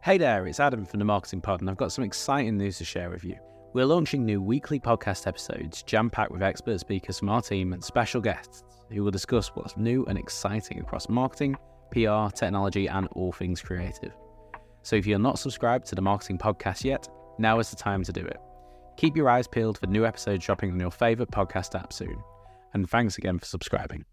Hey there, it's Adam from the Marketing Pod, and I've got some exciting news to share with you. We're launching new weekly podcast episodes jam packed with expert speakers from our team and special guests who will discuss what's new and exciting across marketing, PR, technology, and all things creative. So if you're not subscribed to the Marketing Podcast yet, now is the time to do it. Keep your eyes peeled for new episodes dropping on your favourite podcast app soon. And thanks again for subscribing.